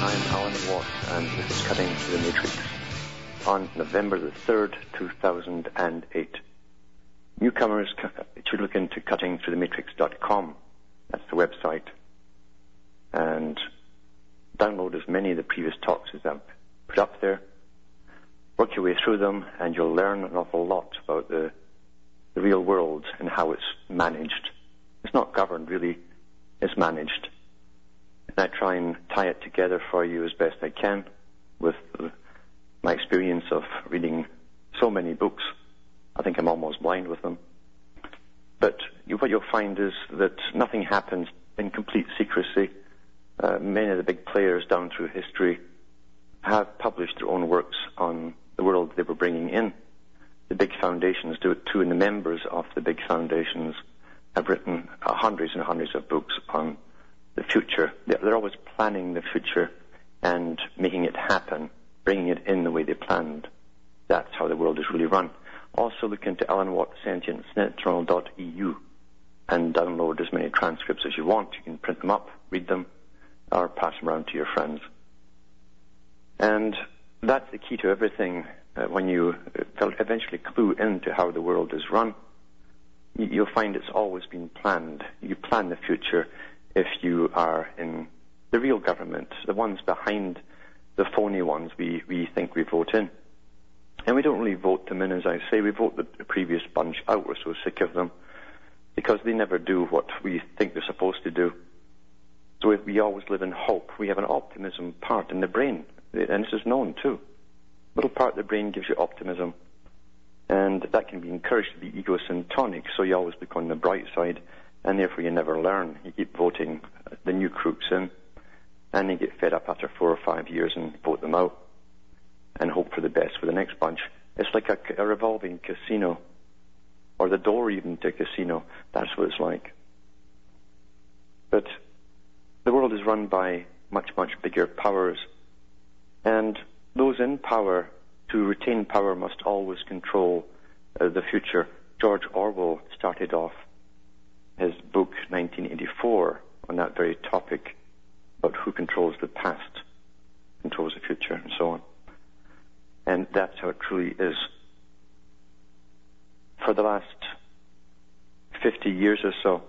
I'm Alan Watt, and this is Cutting Through the Matrix on November the 3rd, 2008. Newcomers should look into cuttingthroughthematrix.com. That's the website. And download as many of the previous talks as I've put up there. Work your way through them, and you'll learn an awful lot about the, the real world and how it's managed. It's not governed, really. It's managed. I try and tie it together for you as best I can with my experience of reading so many books. I think I'm almost blind with them. But what you'll find is that nothing happens in complete secrecy. Uh, many of the big players down through history have published their own works on the world they were bringing in. The big foundations do it too, and the members of the big foundations have written hundreds and hundreds of books on the future. They're, always planning the future and making it happen, bringing it in the way they planned. That's how the world is really run. Also look into Alan Watt Sentience, netjournal.eu, and download as many transcripts as you want. You can print them up, read them, or pass them around to your friends. And that's the key to everything. Uh, when you uh, eventually clue into how the world is run, you'll find it's always been planned. You plan the future if you are in the real government, the ones behind the phony ones we, we think we vote in. And we don't really vote them in, as I say. We vote the, previous bunch out. We're so sick of them because they never do what we think they're supposed to do. So we, we always live in hope. We have an optimism part in the brain, and this is known too. Little part of the brain gives you optimism, and that can be encouraged to be egosyntonic. So you always look on the bright side, and therefore you never learn. You keep voting the new crooks in, and you get fed up after four or five years and vote them out, and hope for the best for the next bunch. It's like a, a revolving casino, or the door even to a casino. That's what it's like. But the world is run by much, much bigger powers. And those in power, to retain power, must always control uh, the future. George Orwell started off his book 1984 on that very topic about who controls the past, controls the future, and so on. And that's how it truly is. For the last 50 years or so,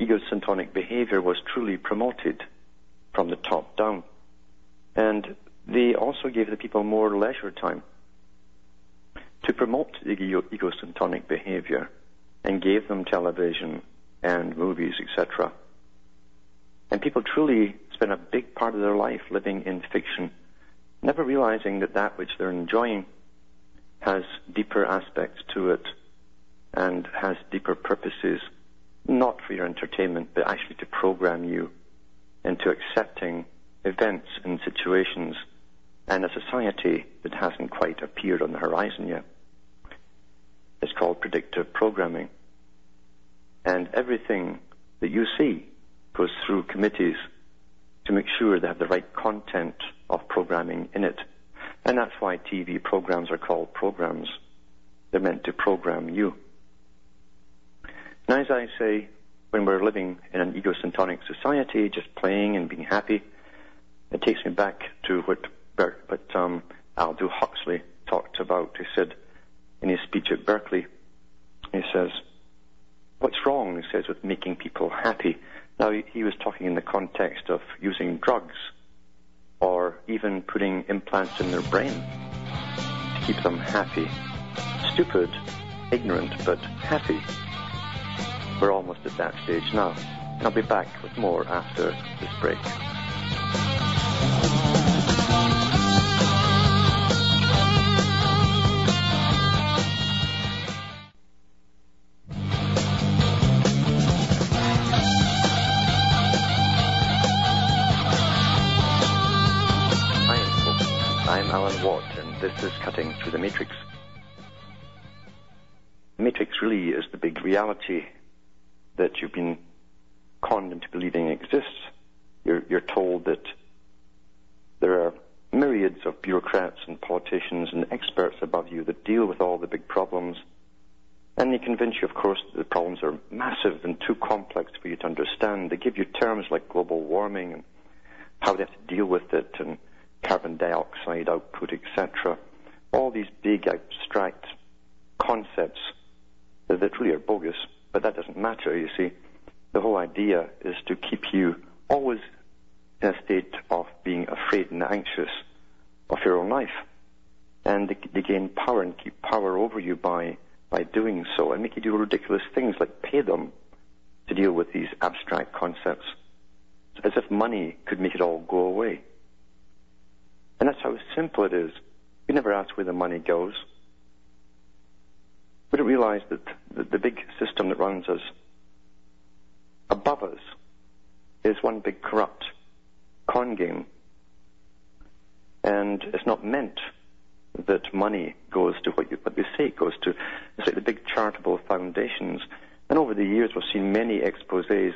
egosyntonic behavior was truly promoted from the top down. And they also gave the people more leisure time to promote ego- egosyntonic behavior and gave them television and movies, etc. And people truly spend a big part of their life living in fiction, never realizing that that which they're enjoying has deeper aspects to it and has deeper purposes not for your entertainment, but actually to program you into accepting events and situations and a society that hasn't quite appeared on the horizon yet. It's called predictive programming. And everything that you see goes through committees to make sure they have the right content of programming in it. And that's why TV programs are called programs. They're meant to program you. And as I say, when we're living in an egosyntonic society, just playing and being happy, it takes me back to what, what um, Aldous Huxley talked about. He said in his speech at Berkeley, he says, what's wrong, he says, with making people happy? Now, he, was talking in the context of using drugs or even putting implants in their brain to keep them happy. Stupid, ignorant, but happy. We're almost at that stage now. I'll be back with more after this break. Reality that you've been conned into believing exists. You're, you're told that there are myriads of bureaucrats and politicians and experts above you that deal with all the big problems. And they convince you, of course, that the problems are massive and too complex for you to understand. They give you terms like global warming and how they have to deal with it and carbon dioxide output, etc. All these big abstract concepts that really are bogus, but that doesn't matter, you see. The whole idea is to keep you always in a state of being afraid and anxious of your own life. And they, they gain power and keep power over you by, by doing so and make you do ridiculous things like pay them to deal with these abstract concepts as if money could make it all go away. And that's how simple it is. We never ask where the money goes. We don't realize that the, big system that runs us above us is one big corrupt con game. And it's not meant that money goes to what, you, what they say it goes to. It's like the big charitable foundations. And over the years, we've seen many exposes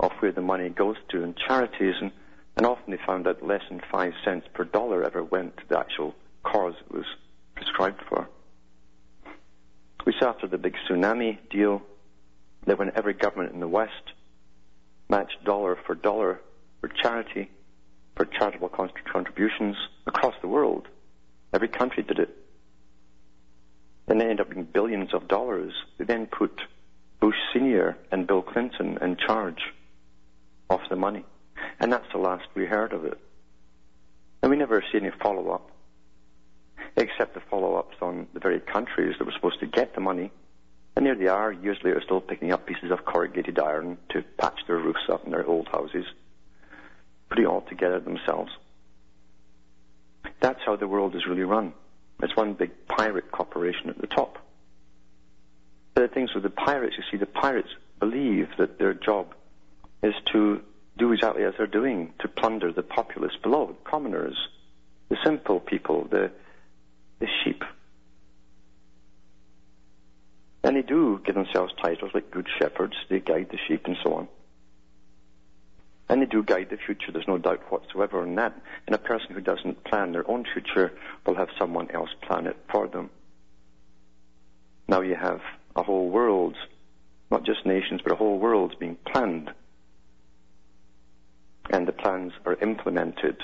of where the money goes to in charities, and, and often they found that less than five cents per dollar ever went to the actual cause it was prescribed for. We saw after the big tsunami deal that when every government in the West matched dollar for dollar for charity, for charitable contributions across the world, every country did it. And they ended up being billions of dollars. They then put Bush Sr. and Bill Clinton in charge of the money. And that's the last we heard of it. And we never see any follow up, except the follow ups on the very countries that were supposed to get the money. And there they are, years later, still picking up pieces of corrugated iron to patch their roofs up in their old houses, putting all together themselves. That's how the world is really run. It's one big pirate corporation at the top. But the things with the pirates, you see, the pirates believe that their job is to do exactly as they're doing, to plunder the populace below, the commoners, the simple people, the, the sheep. And they do give themselves titles like good shepherds, they guide the sheep and so on. And they do guide the future, there's no doubt whatsoever on that. And a person who doesn't plan their own future will have someone else plan it for them. Now you have a whole world, not just nations, but a whole world being planned and the plans are implemented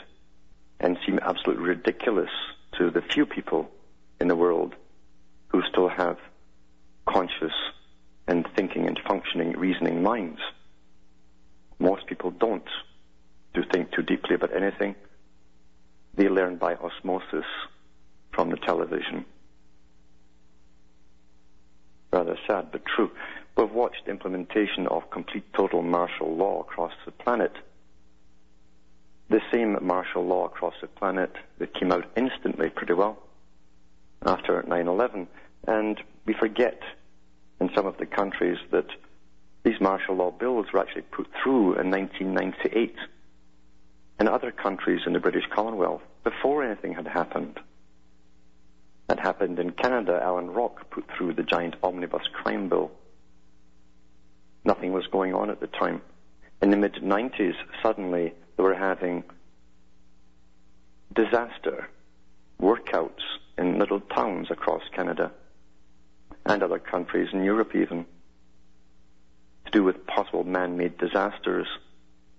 and seem absolutely ridiculous to the few people in the world who still have conscious and thinking and functioning reasoning minds. Most people don't do think too deeply about anything. They learn by osmosis from the television. Rather sad, but true. We've watched implementation of complete total martial law across the planet the same martial law across the planet that came out instantly pretty well after 9-11. And we forget in some of the countries that these martial law bills were actually put through in 1998 in other countries in the British Commonwealth before anything had happened. That happened in Canada. Alan Rock put through the giant omnibus crime bill. Nothing was going on at the time. In the mid 90s, suddenly they were having disaster workouts in little towns across Canada and other countries in Europe even to do with possible man-made disasters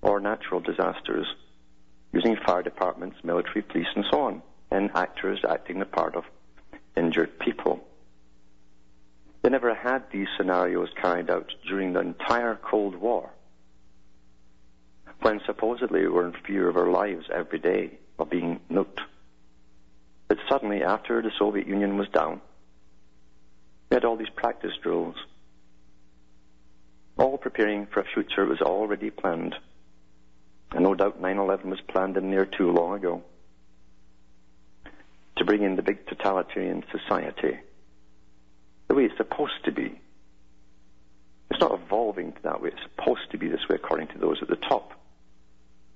or natural disasters using fire departments, military, police and so on and actors acting the part of injured people. They never had these scenarios carried out during the entire Cold War when supposedly we were in fear of our lives every day of being nuked. But suddenly, after the Soviet Union was down, we had all these practice drills, all preparing for a future that was already planned. And no doubt 9-11 was planned in there too long ago to bring in the big totalitarian society the way it's supposed to be. It's not evolving that way. It's supposed to be this way according to those at the top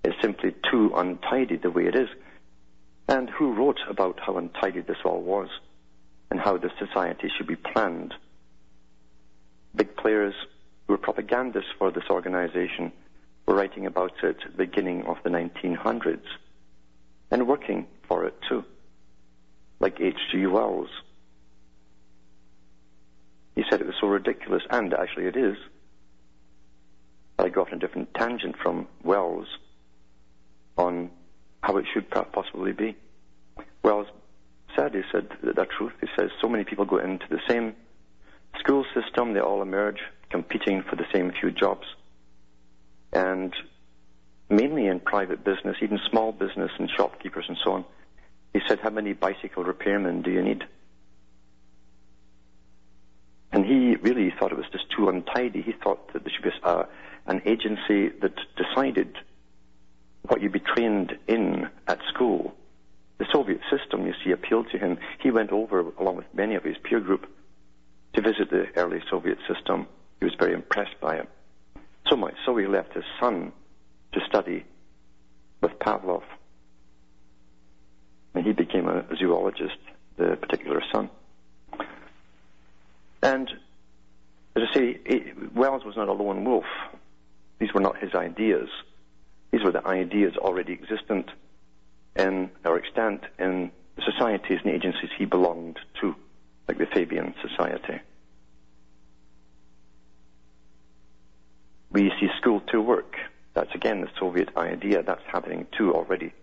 is simply too untidy the way it is. and who wrote about how untidy this all was and how the society should be planned. Big players who were propagandists for this organization were writing about it at the beginning of the 1900s and working for it too, like H.G. Wells. He said it was so ridiculous, and actually it is. I on a different tangent from Wells on how it should possibly be. Well, Wells said, he said the truth. He says so many people go into the same school system, they all emerge competing for the same few jobs. And mainly in private business, even small business and shopkeepers and so on. He said, how many bicycle repairmen do you need? And he really thought it was just too untidy. He thought that there should be a, an agency that decided what you'd be trained in at school. The Soviet system, you see, appealed to him. He went over, along with many of his peer group, to visit the early Soviet system. He was very impressed by it. So much so he left his son to study with Pavlov. And he became a zoologist, the particular son. And as I say, Wells was not a lone wolf. These were not his ideas. These were the ideas already existent in, or extant in the societies and agencies he belonged to, like the Fabian Society. We see school to work. That's again the Soviet idea. That's happening too already.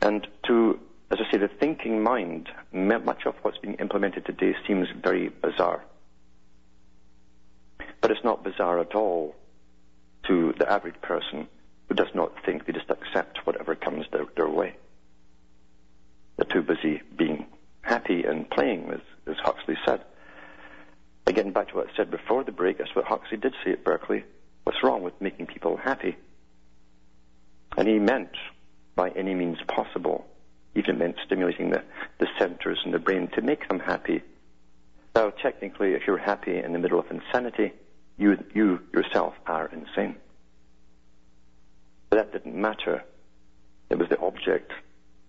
And to, as I say, the thinking mind, much of what's being implemented today seems very bizarre. But it's not bizarre at all to the average person who does not think, they just accept whatever comes their, their way. They're too busy being happy and playing, as, as Huxley said. Again, back to what I said before the break, that's what Huxley did say at Berkeley. What's wrong with making people happy? And he meant, by any means possible, even meant stimulating the, the centers in the brain to make them happy. Now, technically, if you're happy in the middle of insanity, you, you yourself are insane. But that didn't matter. It was the object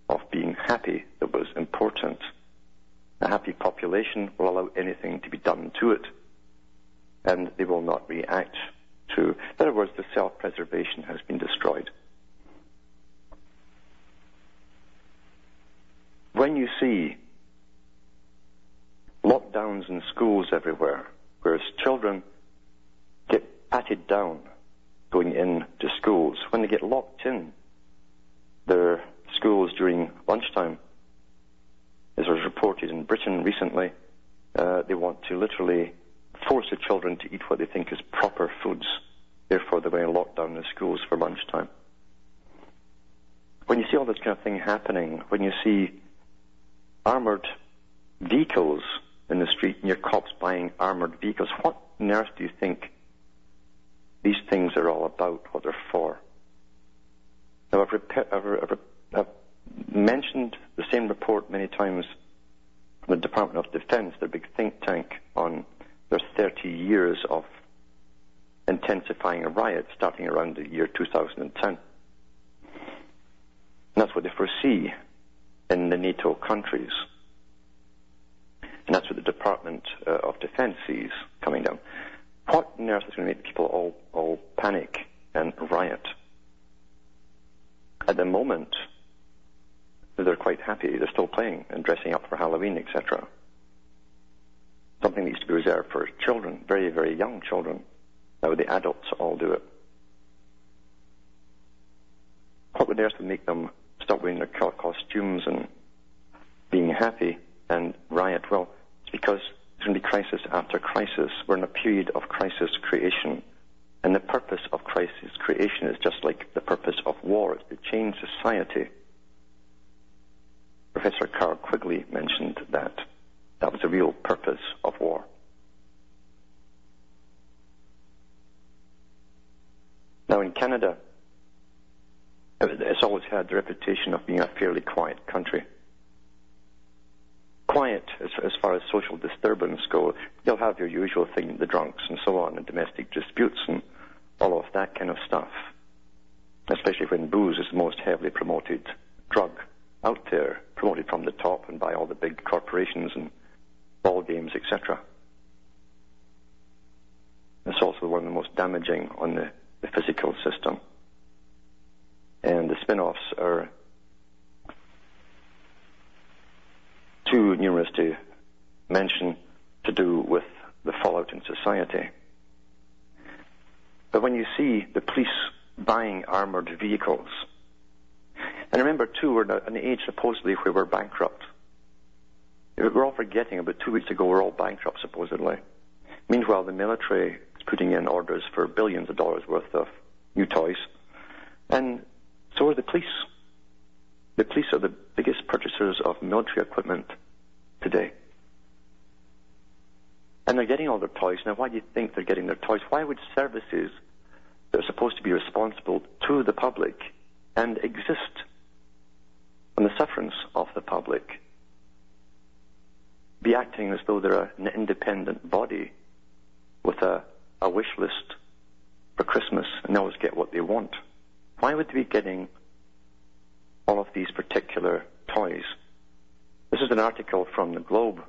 of being happy that was important. A happy population will allow anything to be done to it, and they will not react to. In other words, the self-preservation has been destroyed. When you see lockdowns in schools everywhere, whereas children get patted down going into schools. When they get locked in their schools during lunchtime, as was reported in Britain recently, uh, they want to literally force the children to eat what they think is proper foods. Therefore, they're going to lock down the schools for lunchtime. When you see all this kind of thing happening, when you see armored vehicles in the street and your cops buying armored vehicles, what on earth do you think these things are all about, what they're for. Now, I've, I've, I've, mentioned the same report many times from the Department of Defense, their big think tank, on their 30 years of intensifying a riot starting around the year 2010. And that's what they foresee in the NATO countries. And that's what the Department uh, of Defense sees coming down. What earth is going to make people all, all panic and riot? At the moment, they're quite happy. They're still playing and dressing up for Halloween, etc. Something needs to be reserved for children, very, very young children. Now the adults all do it. What would earth make them stop wearing their costumes and being happy and riot? Well, it's because there's going to be crisis after crisis. We're in a period of crisis creation. And the purpose of crisis creation is just like the purpose of war. It's to change society. Professor Carroll Quigley mentioned that. That was the real purpose of war. Now in Canada, it's always had the reputation of being a fairly quiet country quiet as, as far as social disturbance go. You'll have your usual thing, the drunks and so on, and domestic disputes and all of that kind of stuff. Especially when booze is the most heavily promoted drug out there, promoted from the top and by all the big corporations and ball games, etc. It's also one of the most damaging on the, the physical system. And the spin offs are too numerous to mention to do with the fallout in society. But when you see the police buying armored vehicles, and remember too, we're in an age supposedly where we're bankrupt. We're all forgetting about two weeks ago we're all bankrupt supposedly. Meanwhile, the military is putting in orders for billions of dollars worth of new toys, and so are the police. The police are the biggest purchasers of military equipment today. And they're getting all their toys. Now, why do you think they're getting their toys? Why would services that are supposed to be responsible to the public and exist on the sufferance of the public be acting as though they're an independent body with a, a wish list for Christmas and they always get what they want? Why would they be getting all of these particular toys? This is an article from the Globe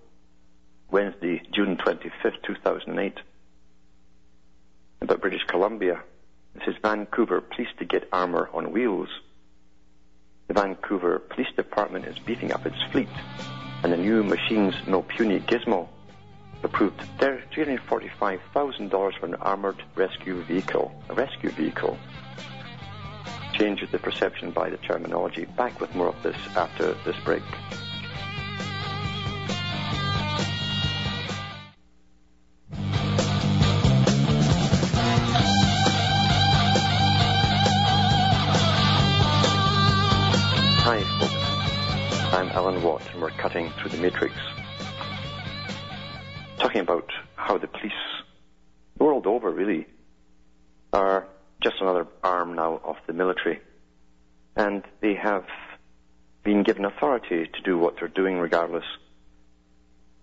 Wednesday, June 25th, 2008, about British Columbia. It says Vancouver police to get armour on wheels. The Vancouver Police Department is beefing up its fleet, and the new machines no puny gizmo approved $345,000 for an armoured rescue vehicle. A rescue vehicle changes the perception by the terminology. Back with more of this after this break. Hi, folks. I'm Alan Watt, and we're cutting through the matrix. Talking about how the police, the world over really, are just another arm now of the military. And they have been given authority to do what they're doing regardless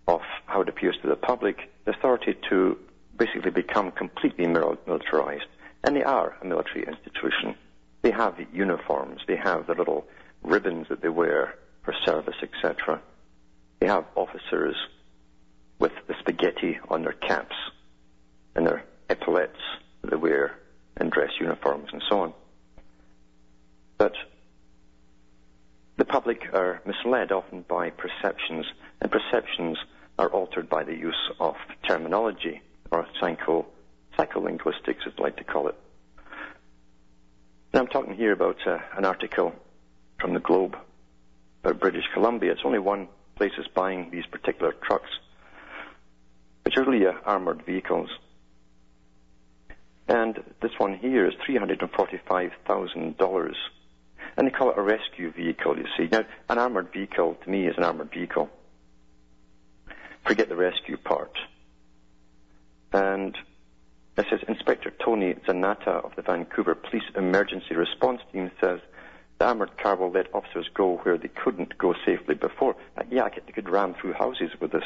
of how it appears to the public, the authority to basically become completely militarized. And they are a military institution. They have uniforms, they have the little ribbons that they wear for service, etc. They have officers with the spaghetti on their caps and their epaulets that they wear and dress uniforms and so on. But the public are misled often by perceptions, and perceptions are altered by the use of terminology or psycho, psycholinguistics, as I like to call it. Now I'm talking here about uh, an article from the Globe about British Columbia. It's only one place that's buying these particular trucks, which are really uh, armored vehicles. And this one here is $345,000. And they call it a rescue vehicle, you see. Now, an armored vehicle, to me, is an armored vehicle. Forget the rescue part. And it says Inspector Tony Zanata of the Vancouver Police Emergency Response Team says the armoured car will let officers go where they couldn't go safely before. Uh, yeah, they could ram through houses with this.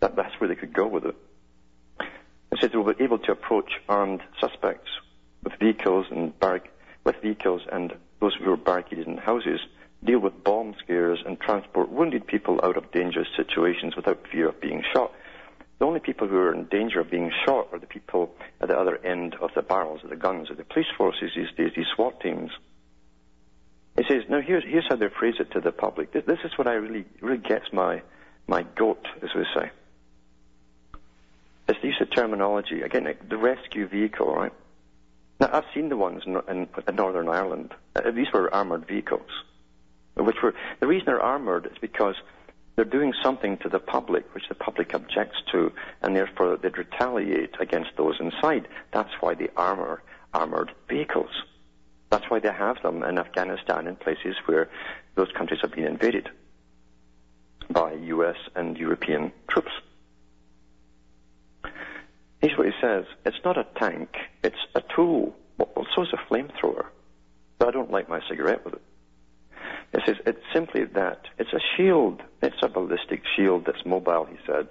That, that's where they could go with it. It says they will be able to approach armed suspects with vehicles and barric- with vehicles and those who are barricaded in houses, deal with bomb scares and transport wounded people out of dangerous situations without fear of being shot. The only people who are in danger of being shot are the people at the other end of the barrels of the guns of the police forces these days, these SWAT teams. He says, now here's, here's how they phrase it to the public. This, this is what I really, really gets my, my goat, as we say. It's the use of terminology. Again, the rescue vehicle, right? Now, I've seen the ones in, in, Northern Ireland. Uh, these were armoured vehicles, which were, the reason they're armoured is because they're doing something to the public which the public objects to, and therefore they'd retaliate against those inside. That's why they armour armoured vehicles. That's why they have them in Afghanistan and places where those countries have been invaded by US and European troops. Here's what he says. It's not a tank, it's a tool. Well, so is a flamethrower. But I don't light my cigarette with it. It says it's simply that. It's a shield. It's a ballistic shield that's mobile, he said.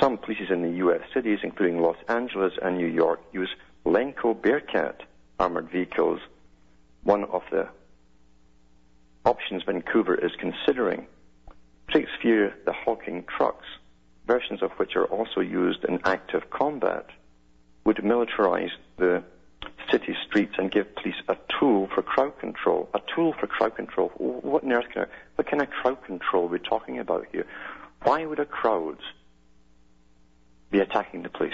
Some places in the US cities, including Los Angeles and New York, use Lenco Bearcat armored vehicles. One of the options Vancouver is considering takes fear the Hawking trucks, versions of which are also used in active combat, would militarize the city streets and give police a tool for crowd control. A tool for crowd control. What on earth kind of, what kind of crowd control are we talking about here? Why would a crowd be attacking the police?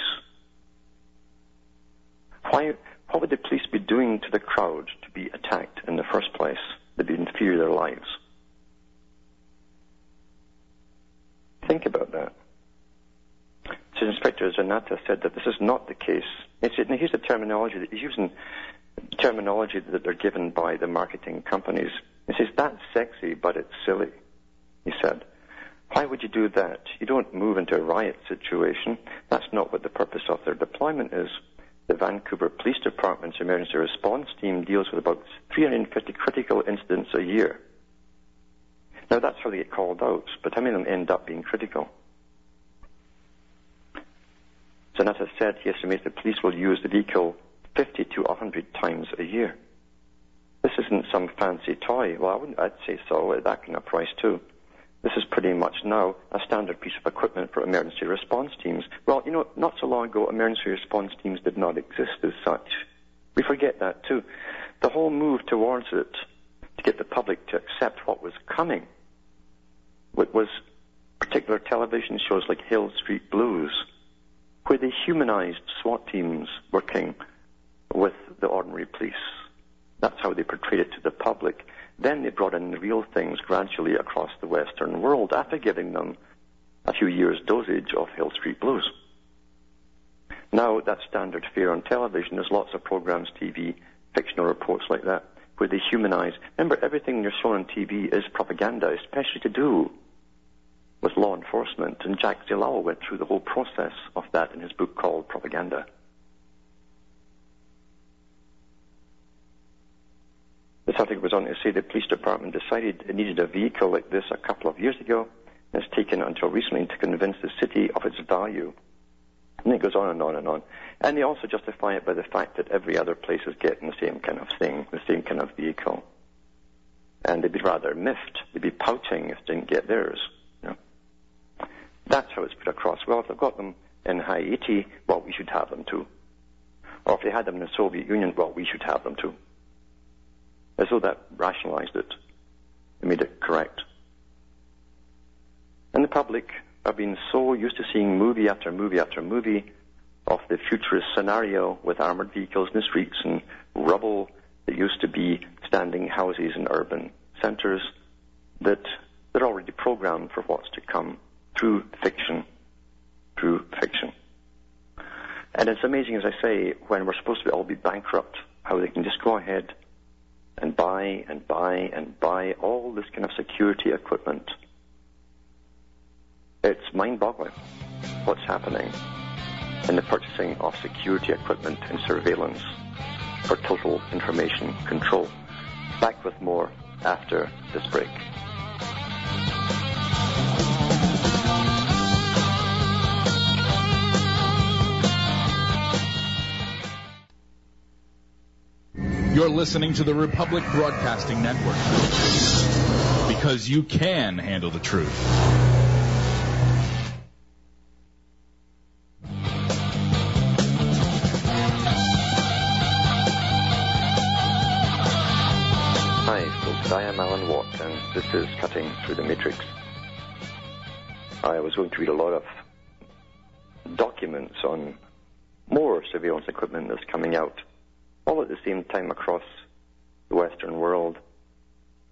Why, what would the police be doing to the crowd to be attacked in the first place? They'd be in fear of their lives. Think about that. Inspector Zanata said that this is not the case. He said, here's the terminology that he's using terminology that they're given by the marketing companies. He says, that's sexy, but it's silly, he said. Why would you do that? You don't move into a riot situation. That's not what the purpose of their deployment is. The Vancouver Police Department's emergency response team deals with about 350 critical incidents a year. Now that's how they get called out, but how many of them end up being critical? Zanata said he estimates the police will use the vehicle 50 to 100 times a year. This isn't some fancy toy. Well, I wouldn't, I'd say so at that kind of price too. This is pretty much now a standard piece of equipment for emergency response teams. Well, you know, not so long ago, emergency response teams did not exist as such. We forget that too. The whole move towards it to get the public to accept what was coming was particular television shows like Hill Street Blues, where they humanized SWAT teams working with the ordinary police. That's how they portrayed it to the public. Then they brought in real things gradually across the Western world after giving them a few years' dosage of Hill Street Blues. Now that's standard fare on television. There's lots of programs, TV, fictional reports like that, where they humanize. Remember, everything you're shown on TV is propaganda, especially to do with law enforcement. And Jacques Ellul went through the whole process of that in his book called Propaganda. This article goes on to say the police department decided it needed a vehicle like this a couple of years ago, and it's taken until recently to convince the city of its value. And it goes on and on and on. And they also justify it by the fact that every other place is getting the same kind of thing, the same kind of vehicle. And they'd be rather miffed. They'd be pouting if they didn't get theirs. That's how it's put across. Well, if they've got them in Haiti, well, we should have them too. Or if they had them in the Soviet Union, well, we should have them too as though that rationalized it and made it correct. And the public have been so used to seeing movie after movie after movie of the futurist scenario with armored vehicles in the streets and rubble that used to be standing houses in urban centers that they're already programmed for what's to come through fiction, through fiction. And it's amazing, as I say, when we're supposed to all be bankrupt, how they can just go ahead and buy and buy and buy all this kind of security equipment. It's mind boggling what's happening in the purchasing of security equipment and surveillance for total information control. Back with more after this break. You're listening to the Republic Broadcasting Network because you can handle the truth. Hi, folks. I am Alan Watt, and this is Cutting Through the Matrix. I was going to read a lot of documents on more surveillance equipment that's coming out all at the same time across the Western world.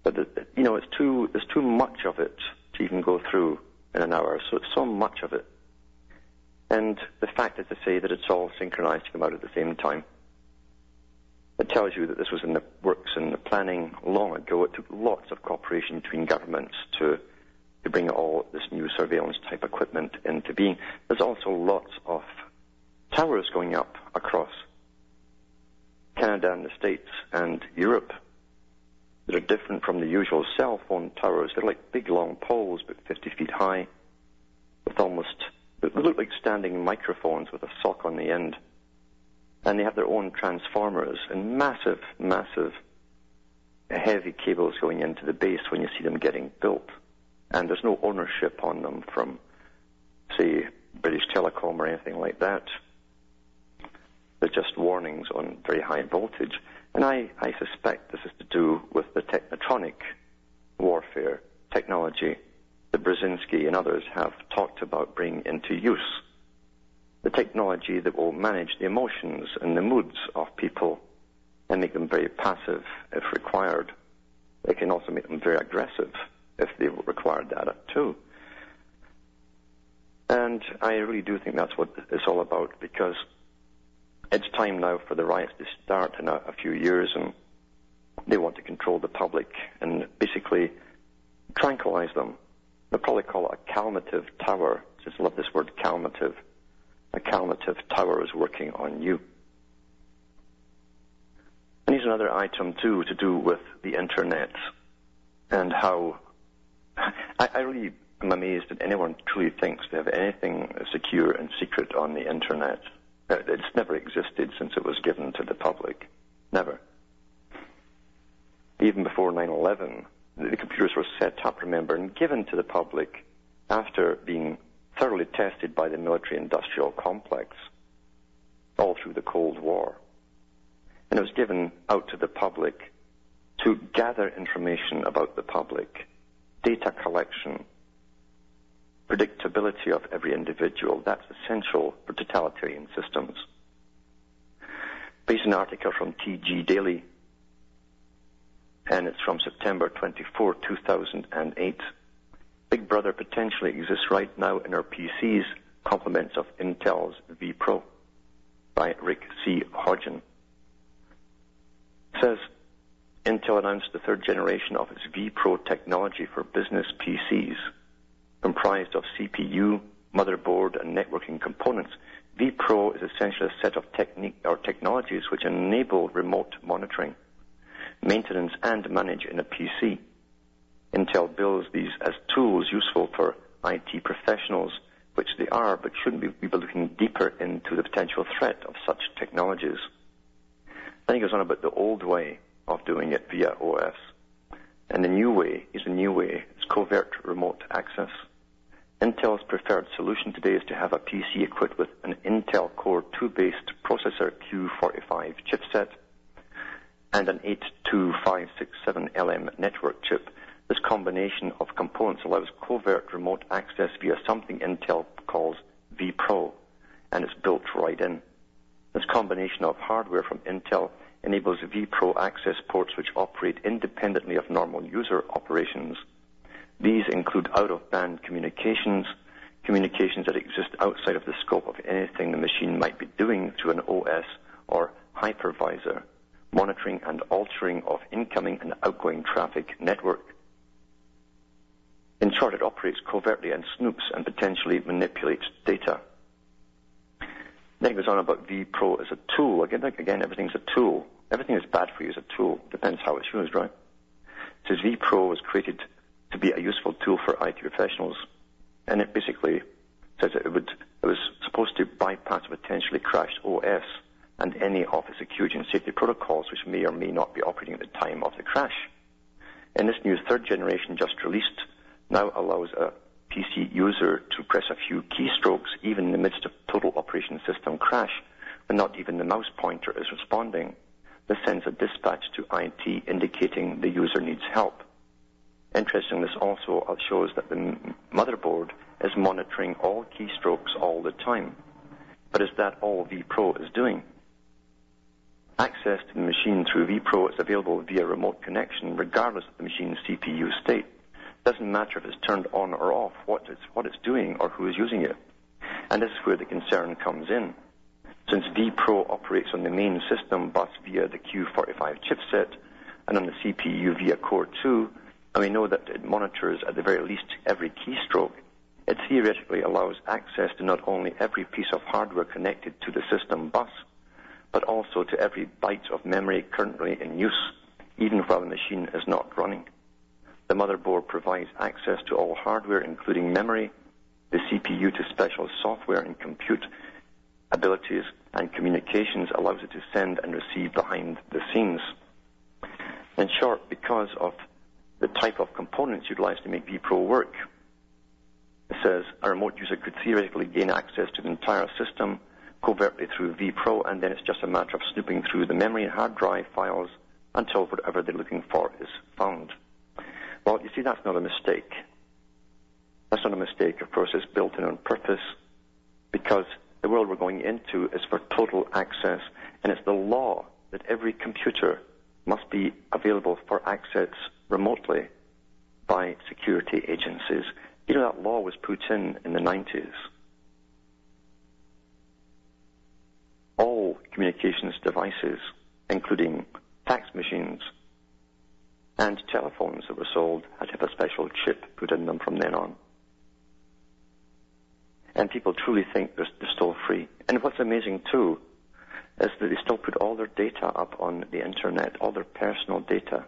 But you know, it's too there's too much of it to even go through in an hour. So it's so much of it, and the fact is to say that it's all synchronized to come out at the same time. It tells you that this was in the works and the planning long ago. It took lots of cooperation between governments to to bring all this new surveillance type equipment into being. There's also lots of towers going up across Canada and the States and Europe that are different from the usual cell phone towers. They're like big long poles, but 50 feet high, with almost, they look like standing microphones with a sock on the end. And they have their own transformers and massive, massive heavy cables going into the base when you see them getting built. And there's no ownership on them from, say, British Telecom or anything like that. They're just warnings on very high voltage. And I, I suspect this is to do with the technotronic warfare technology that Brzezinski and others have talked about bringing into use. The technology that will manage the emotions and the moods of people and make them very passive if required. It can also make them very aggressive if they require that too. And I really do think that's what it's all about because it's time now for the riots to start in a, a few years and they want to control the public and basically tranquilize them. They'll probably call it a calmative tower. I Just love this word calmative. A calmative tower is working on you. And here's another item too to do with the internet and how I, I really am amazed that anyone truly thinks they have anything secure and secret on the internet. It's never existed since it was given to the public. Never. Even before 9-11, the computers were set up, remember, and given to the public after being thoroughly tested by the military-industrial complex all through the Cold War. And it was given out to the public to gather information about the public, data collection, predictability of every individual. That's essential for totalitarian systems. Based an article from TG Daily, and it's from September 24, 2008. Big Brother potentially exists right now in our PCs, complements of Intel's vPro by Rick C. Hodgin. says Intel announced the third generation of its vPro technology for business PCs comprised of CPU, motherboard, and networking components. vPro is essentially a set of technique or technologies which enable remote monitoring, maintenance, and manage in a PC. Intel bills these as tools useful for IT professionals, which they are, but shouldn't we be looking deeper into the potential threat of such technologies? Then he goes on about the old way of doing it via OS. And the new way is a new way. It's covert remote access. Intel's preferred solution today is to have a PC equipped with an Intel Core 2 based processor Q45 chipset and an 82567LM network chip. This combination of components allows covert remote access via something Intel calls vPro, and it's built right in. This combination of hardware from Intel enables vPro access ports which operate independently of normal user operations these include out-of-band communications, communications that exist outside of the scope of anything the machine might be doing through an OS or hypervisor, monitoring and altering of incoming and outgoing traffic network. In short, it operates covertly and snoops and potentially manipulates data. Then it goes on about vPro as a tool. Again, again, everything's a tool. Everything is bad for you as a tool. Depends how it's used, right? It says vPro was created to be a useful tool for IT professionals. And it basically says that it, would, it was supposed to bypass a potentially crashed OS and any of the security and safety protocols which may or may not be operating at the time of the crash. And this new third generation just released now allows a PC user to press a few keystrokes even in the midst of total operation system crash when not even the mouse pointer is responding. This sends a dispatch to IT indicating the user needs help. Interesting, this also shows that the motherboard is monitoring all keystrokes all the time. But is that all vPro is doing? Access to the machine through vPro is available via remote connection regardless of the machine's CPU state. It doesn't matter if it's turned on or off, what it's, what it's doing or who is using it. And this is where the concern comes in. Since vPro operates on the main system bus via the Q45 chipset and on the CPU via Core 2, and we know that it monitors at the very least every keystroke, it theoretically allows access to not only every piece of hardware connected to the system bus, but also to every byte of memory currently in use, even while the machine is not running. The motherboard provides access to all hardware, including memory, the CPU to special software and compute abilities, and communications allows it to send and receive behind the scenes. In short, because of the type of components utilized to make vPro work, it says a remote user could theoretically gain access to the entire system covertly through vPro, and then it's just a matter of snooping through the memory and hard drive files until whatever they're looking for is found. Well, you see, that's not a mistake. That's not a mistake. Of course, it's built in on purpose because the world we're going into is for total access, and it's the law that every computer must be available for access remotely by security agencies. You know, that law was put in in the 90s. All communications devices, including fax machines and telephones that were sold, had to have a special chip put in them from then on. And people truly think they're, they're still free. And what's amazing too is that they still put all their data up on the internet, all their personal data.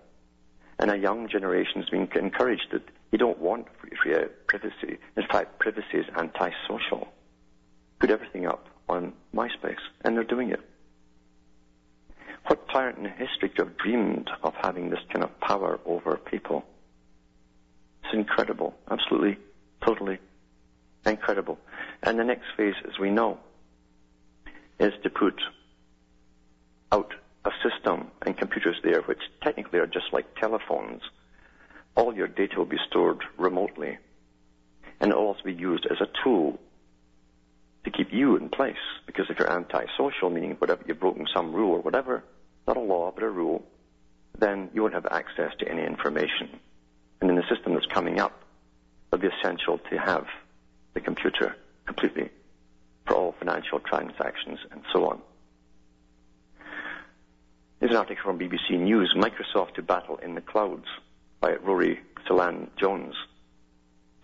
And a young generation is being encouraged that you don't want uh, privacy. In fact, privacy is antisocial. Put everything up on MySpace, and they're doing it. What tyrant in history could have dreamed of having this kind of power over people? It's incredible. Absolutely, totally incredible. And the next phase, as we know, is to put out a system and computers there which technically are just like telephones. All your data will be stored remotely and it will also be used as a tool to keep you in place. Because if you're antisocial, meaning whatever you've broken some rule or whatever, not a law but a rule, then you won't have access to any information. And in the system that's coming up, it'll be essential to have the computer completely for all financial transactions and so on. Here's an article from BBC News, Microsoft to battle in the clouds by Rory Cellan Jones,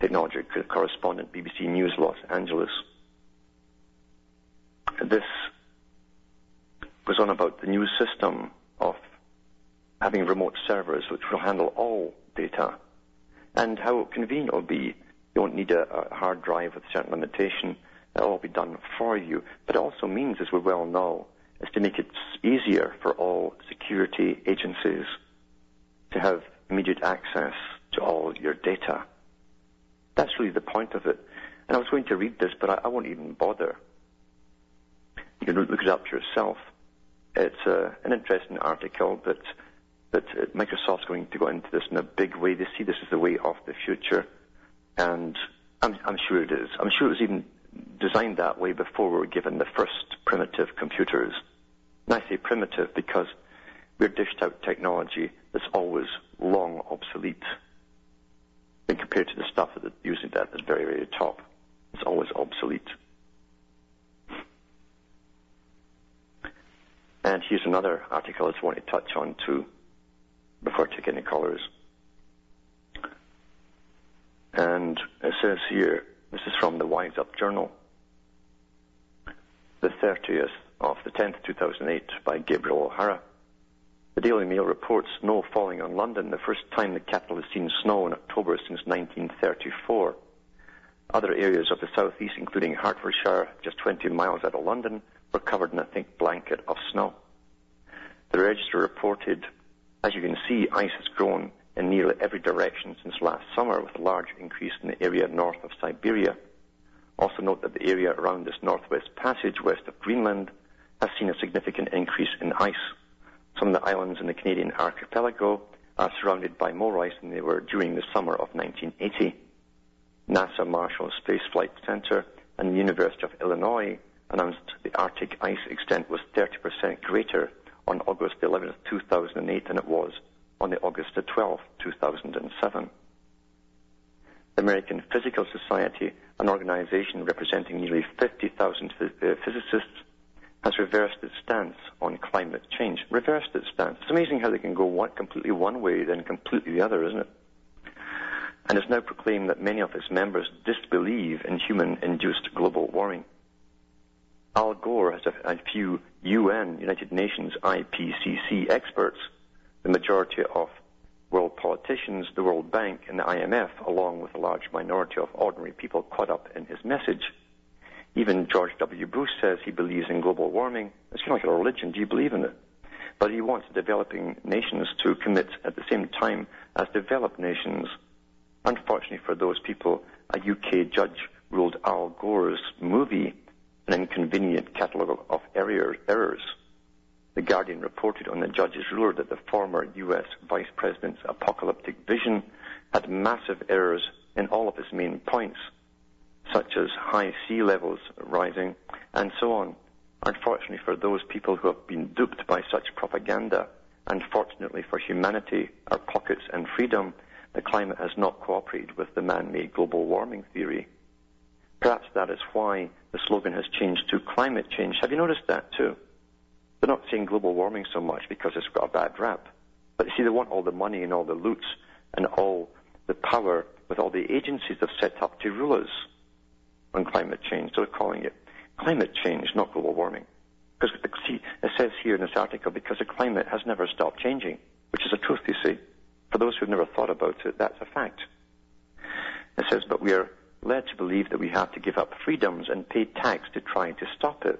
technology correspondent, BBC News, Los Angeles. This was on about the new system of having remote servers which will handle all data and how convenient it will be you won't need a, a hard drive with certain limitation. It'll all be done for you. But it also means, as we well know, is to make it easier for all security agencies to have immediate access to all your data. That's really the point of it. And I was going to read this, but I, I won't even bother. You can look it up yourself. It's uh, an interesting article, but that uh, Microsoft's going to go into this in a big way. They see this as the way of the future. And I'm, I'm sure it is. I'm sure it was even designed that way before we were given the first primitive computers. And I say primitive because we're dished out technology that's always long obsolete. When compared to the stuff that using that at the very, very top, it's always obsolete. And here's another article I just want to touch on too, before taking the callers. And it says here, this is from the Wise Up Journal, the 30th of the 10th, 2008, by Gabriel O'Hara. The Daily Mail reports snow falling on London, the first time the capital has seen snow in October since 1934. Other areas of the southeast, including Hertfordshire, just 20 miles out of London, were covered in a thick blanket of snow. The register reported, as you can see, ice has grown in nearly every direction since last summer, with a large increase in the area north of Siberia. Also note that the area around this northwest passage west of Greenland has seen a significant increase in ice. Some of the islands in the Canadian archipelago are surrounded by more ice than they were during the summer of 1980. NASA Marshall Space Flight Center and the University of Illinois announced the Arctic ice extent was 30% greater on August 11, 2008 than it was on the August 12, 2007. The American Physical Society, an organization representing nearly 50,000 uh, physicists, has reversed its stance on climate change. Reversed its stance. It's amazing how they can go one, completely one way, then completely the other, isn't it? And has now proclaimed that many of its members disbelieve in human-induced global warming. Al Gore has a, a few UN, United Nations, IPCC experts the majority of world politicians, the World Bank, and the IMF, along with a large minority of ordinary people caught up in his message. Even George W. Bush says he believes in global warming. It's kind of like a religion. Do you believe in it? but he wants developing nations to commit at the same time as developed nations. Unfortunately for those people, a UK judge ruled Al Gore's movie an inconvenient catalogue of errors. The Guardian reported on the judge's ruler that the former US vice president's apocalyptic vision had massive errors in all of his main points, such as high sea levels rising and so on. Unfortunately for those people who have been duped by such propaganda, unfortunately for humanity, our pockets and freedom, the climate has not cooperated with the man-made global warming theory. Perhaps that is why the slogan has changed to climate change. Have you noticed that too? They're not saying global warming so much because it's got a bad rap. But you see, they want all the money and all the loot and all the power with all the agencies they've set up to rule us on climate change. They're calling it climate change, not global warming. Because see, it says here in this article, because the climate has never stopped changing, which is a truth, you see. For those who've never thought about it, that's a fact. It says, but we are led to believe that we have to give up freedoms and pay tax to try to stop it.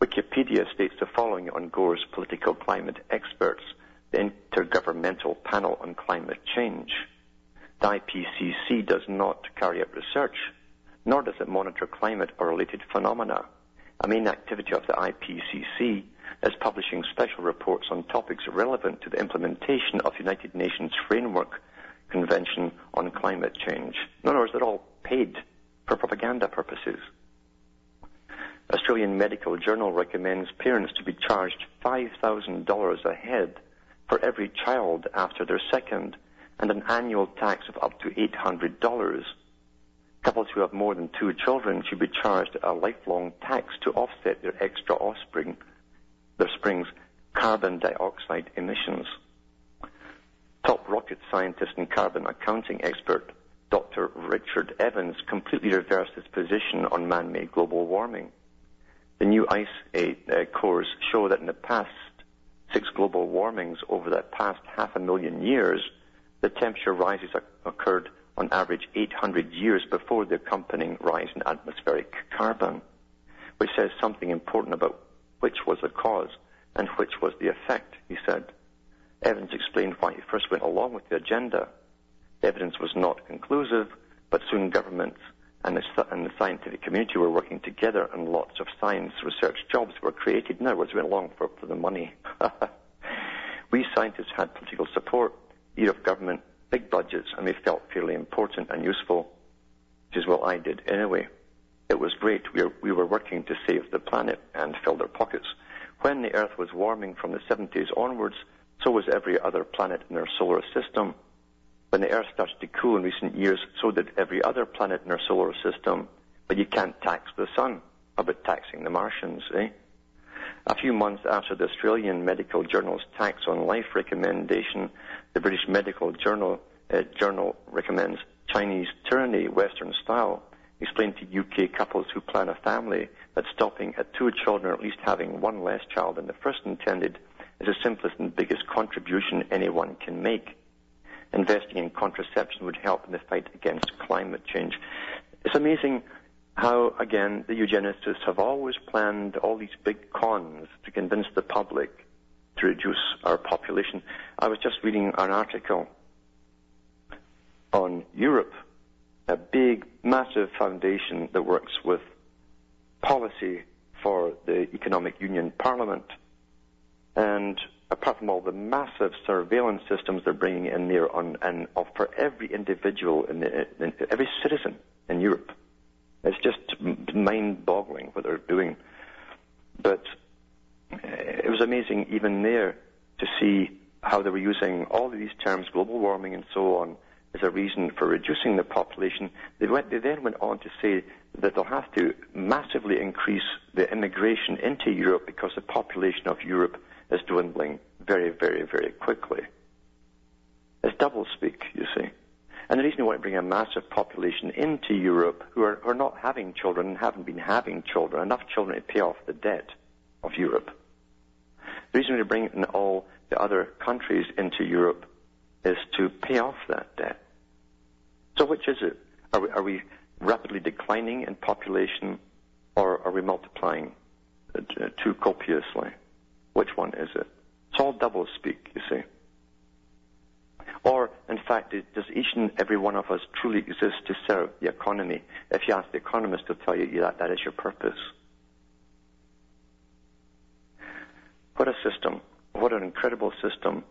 Wikipedia states the following on Gore's political climate experts, the Intergovernmental Panel on Climate Change. The IPCC does not carry out research nor does it monitor climate or related phenomena. A main activity of the IPCC is publishing special reports on topics relevant to the implementation of the United Nations Framework Convention on Climate Change. In other words, they're all paid for propaganda purposes. Australian Medical Journal recommends parents to be charged $5,000 a head for every child after their second and an annual tax of up to $800 Couples who have more than two children should be charged a lifelong tax to offset their extra offspring, their spring's carbon dioxide emissions. Top rocket scientist and carbon accounting expert Dr. Richard Evans completely reversed his position on man-made global warming. The new ice uh, cores show that in the past six global warmings over the past half a million years, the temperature rises occurred on average 800 years before the accompanying rise in atmospheric carbon, which says something important about which was the cause and which was the effect, he said. Evans explained why he first went along with the agenda. The evidence was not conclusive, but soon governments and the, scientific community were working together and lots of science research jobs were created. In other words, went along for, for the money. we scientists had political support, ear of government, big budgets, and they felt fairly important and useful, which is what I did anyway. It was great. We were, we were working to save the planet and fill their pockets. When the Earth was warming from the 70s onwards, so was every other planet in our solar system. When the Earth started to cool in recent years, so did every other planet in our solar system. But you can't tax the sun. How about taxing the Martians, eh? A few months after the Australian Medical Journal's tax on life recommendation, the British Medical Journal, uh, Journal recommends Chinese tyranny, Western style. Explain to UK couples who plan a family that stopping at two children or at least having one less child than the first intended is the simplest and biggest contribution anyone can make. Investing in contraception would help in the fight against climate change. It's amazing how, again, the eugenicists have always planned all these big cons to convince the public to reduce our population. I was just reading an article on Europe, a big, massive foundation that works with policy for the Economic Union Parliament. And apart from all the massive surveillance systems they're bringing in there on, and for every individual, in, the, in every citizen in Europe, it's just mind-boggling what they're doing. But Uh, it was amazing even there to see how they were using all of these terms, global warming and so on, as a reason for reducing the population. They, went, they then went on to say that they'll have to massively increase the immigration into Europe because the population of Europe is dwindling very, very, very quickly. It's doublespeak, you see. And the reason we want to bring a massive population into Europe who are, who are not having children and haven't been having children, enough children to pay off the debt of Europe. The reason we bring in all the other countries into Europe is to pay off that debt. So which is it? Are we, are we rapidly declining in population or are we multiplying uh, too copiously? Which one is it? It's all double speak, you see. Or, in fact, does each and every one of us truly exist to serve the economy? If you ask the economist, they'll tell you that that is your purpose. What a system. What an incredible system.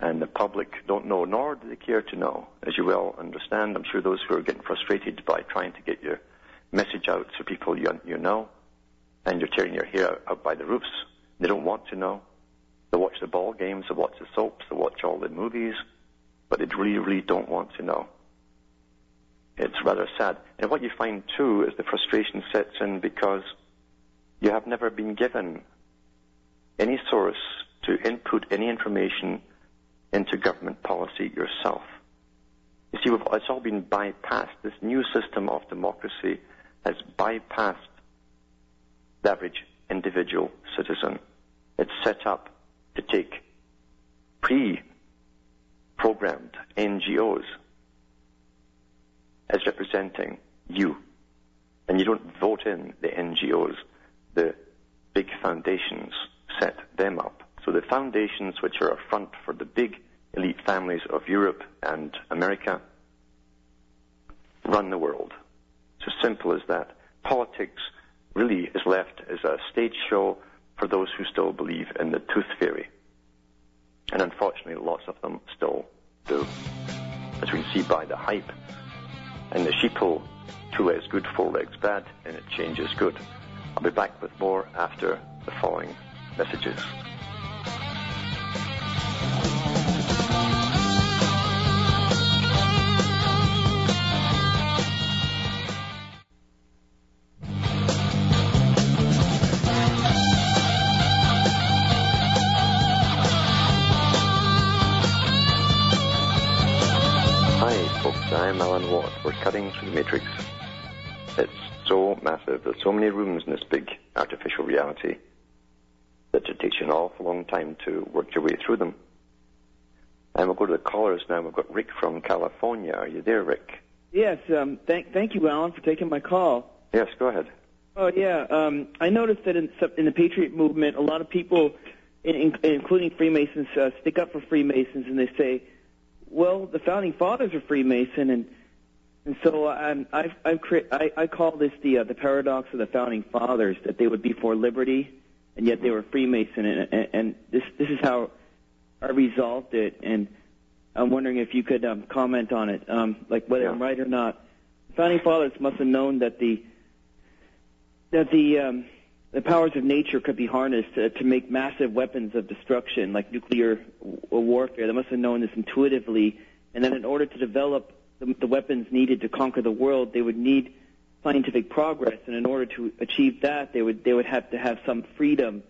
And the public don't know, nor do they care to know. As you well understand, I'm sure those who are getting frustrated by trying to get your message out to people you, you know, and you're tearing your hair out by the roofs, they don't want to know. They watch the ball games, they watch the soaps, they watch all the movies, but they really, really don't want to know. It's rather sad. And what you find too is the frustration sets in because you have never been given any source to input any information into government policy yourself. You see, it's all been bypassed. This new system of democracy has bypassed the average individual citizen. It's set up to take pre-programmed NGOs as representing you. And you don't vote in the NGOs. The big foundations set them up. So the foundations which are a front for the big elite families of Europe and America run the world. It's as simple as that. Politics really is left as a stage show for those who still believe in the tooth fairy. And unfortunately, lots of them still do. As we can see by the hype. And the sheeple, two legs good, four legs bad, and it changes good. I'll be back with more after the following messages. Hi folks, I'm Alan Watt. We're cutting through the matrix. It's so massive. There's so many rooms in this big artificial reality that it takes you an awful long time to work your way through them. And we'll go to the callers now. We've got Rick from California. Are you there, Rick? Yes. Um, thank, thank you, Alan, for taking my call. Yes, go ahead. Oh yeah. Um, I noticed that in, in the Patriot movement, a lot of people, in, in, including Freemasons, uh, stick up for Freemasons, and they say, "Well, the founding fathers are Freemason," and and so um, I've, I've cre- I, I call this the uh, the paradox of the founding fathers that they would be for liberty, and yet they were Freemason, and, and, and this this is how I resolved it. And I'm wondering if you could um, comment on it, um, like whether Yeah. I'm right or not. The founding fathers must have known that the that the um, the powers of nature could be harnessed to, to make massive weapons of destruction, like nuclear w- warfare. They must have known this intuitively, and then in order to develop the, the weapons needed to conquer the world, they would need scientific progress, and in order to achieve that, they would they would have to have some freedom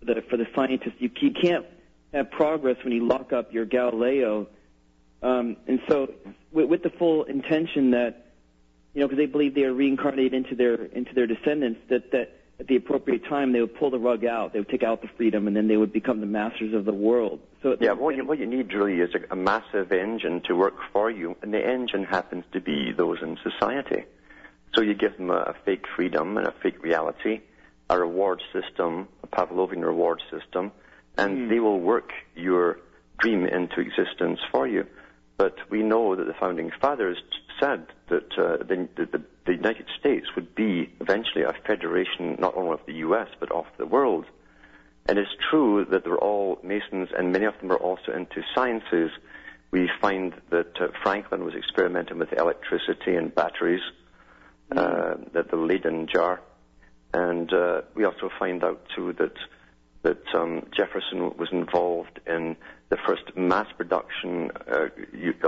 for the for the scientists. You, you can't have progress when you lock up your Galileo, um, and so with, with the full intention that you know, because they believe they are reincarnated into their into their descendants, that that at the appropriate time they would pull the rug out, they would take out the freedom, and then they would become the masters of the world. So Yeah, what you, what you need really is a, a massive engine to work for you, and the engine happens to be those in society. So you give them a, a fake freedom and a fake reality, a reward system, a Pavlovian reward system, and they will work your dream into existence for you. But we know that the founding fathers said that uh, the, the, the United States would be eventually a federation not only of the U.S. but of the world. And it's true that they're all Masons, and many of them are also into sciences. We find that uh, Franklin was experimenting with electricity and batteries, uh, that the Leyden jar, and uh, we also find out too that that um, Jefferson was involved in the first mass production uh,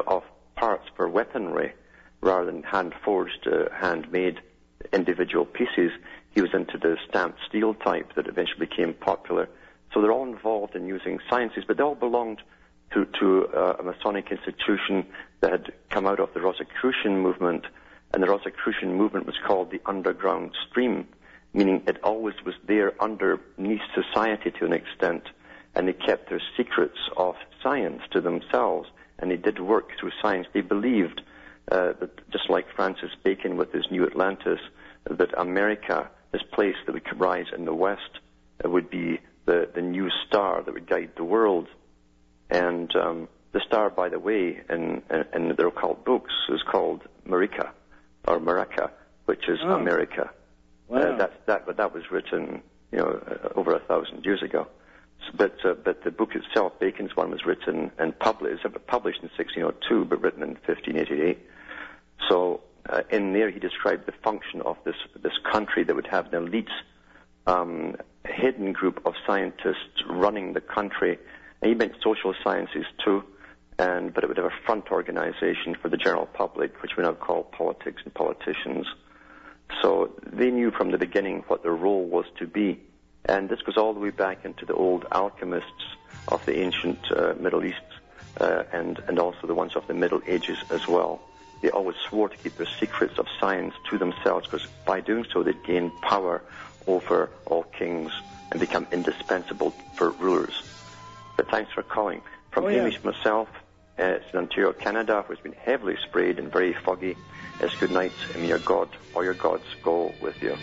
of parts for weaponry, rather than hand forged, uh, handmade individual pieces. He was into the stamped steel type that eventually became popular. So they're all involved in using sciences, but they all belonged to, to uh, a Masonic institution that had come out of the Rosicrucian movement, and the Rosicrucian movement was called the underground stream, meaning it always was there underneath society to an extent, and they kept their secrets of science to themselves, and they did work through science. They believed uh, that just like Francis Bacon with his New Atlantis, that America, this place that we could rise in the West, uh, would be the, the new star that would guide the world. And um, the star, by the way, in, in, in their occult books is called Marika, or Maraka, which is Oh. America. Wow. Uh, that, that, but that was written, you know, uh, over a thousand years ago. S- But, uh, but the book itself, Bacon's one, was written and published, was published in 1602, but written in 1588. So uh, in there, he described the function of this this country that would have an elite, um, hidden group of scientists running the country. And he meant social sciences too, and but it would have a front organization for the general public, which we now call politics and politicians. So they knew from the beginning what their role was to be. And this goes all the way back into the old alchemists of the ancient uh, Middle East uh, and, and also the ones of the Middle Ages as well. They always swore to keep their secrets of science to themselves because by doing so they'd gain power over all kings and become indispensable for rulers. But thanks for calling. From Oh, yeah. Hamish myself, it's in Ontario, Canada, where it's been heavily sprayed and very foggy. It's good night, and may your God or your gods go with you.